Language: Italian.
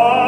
Oh.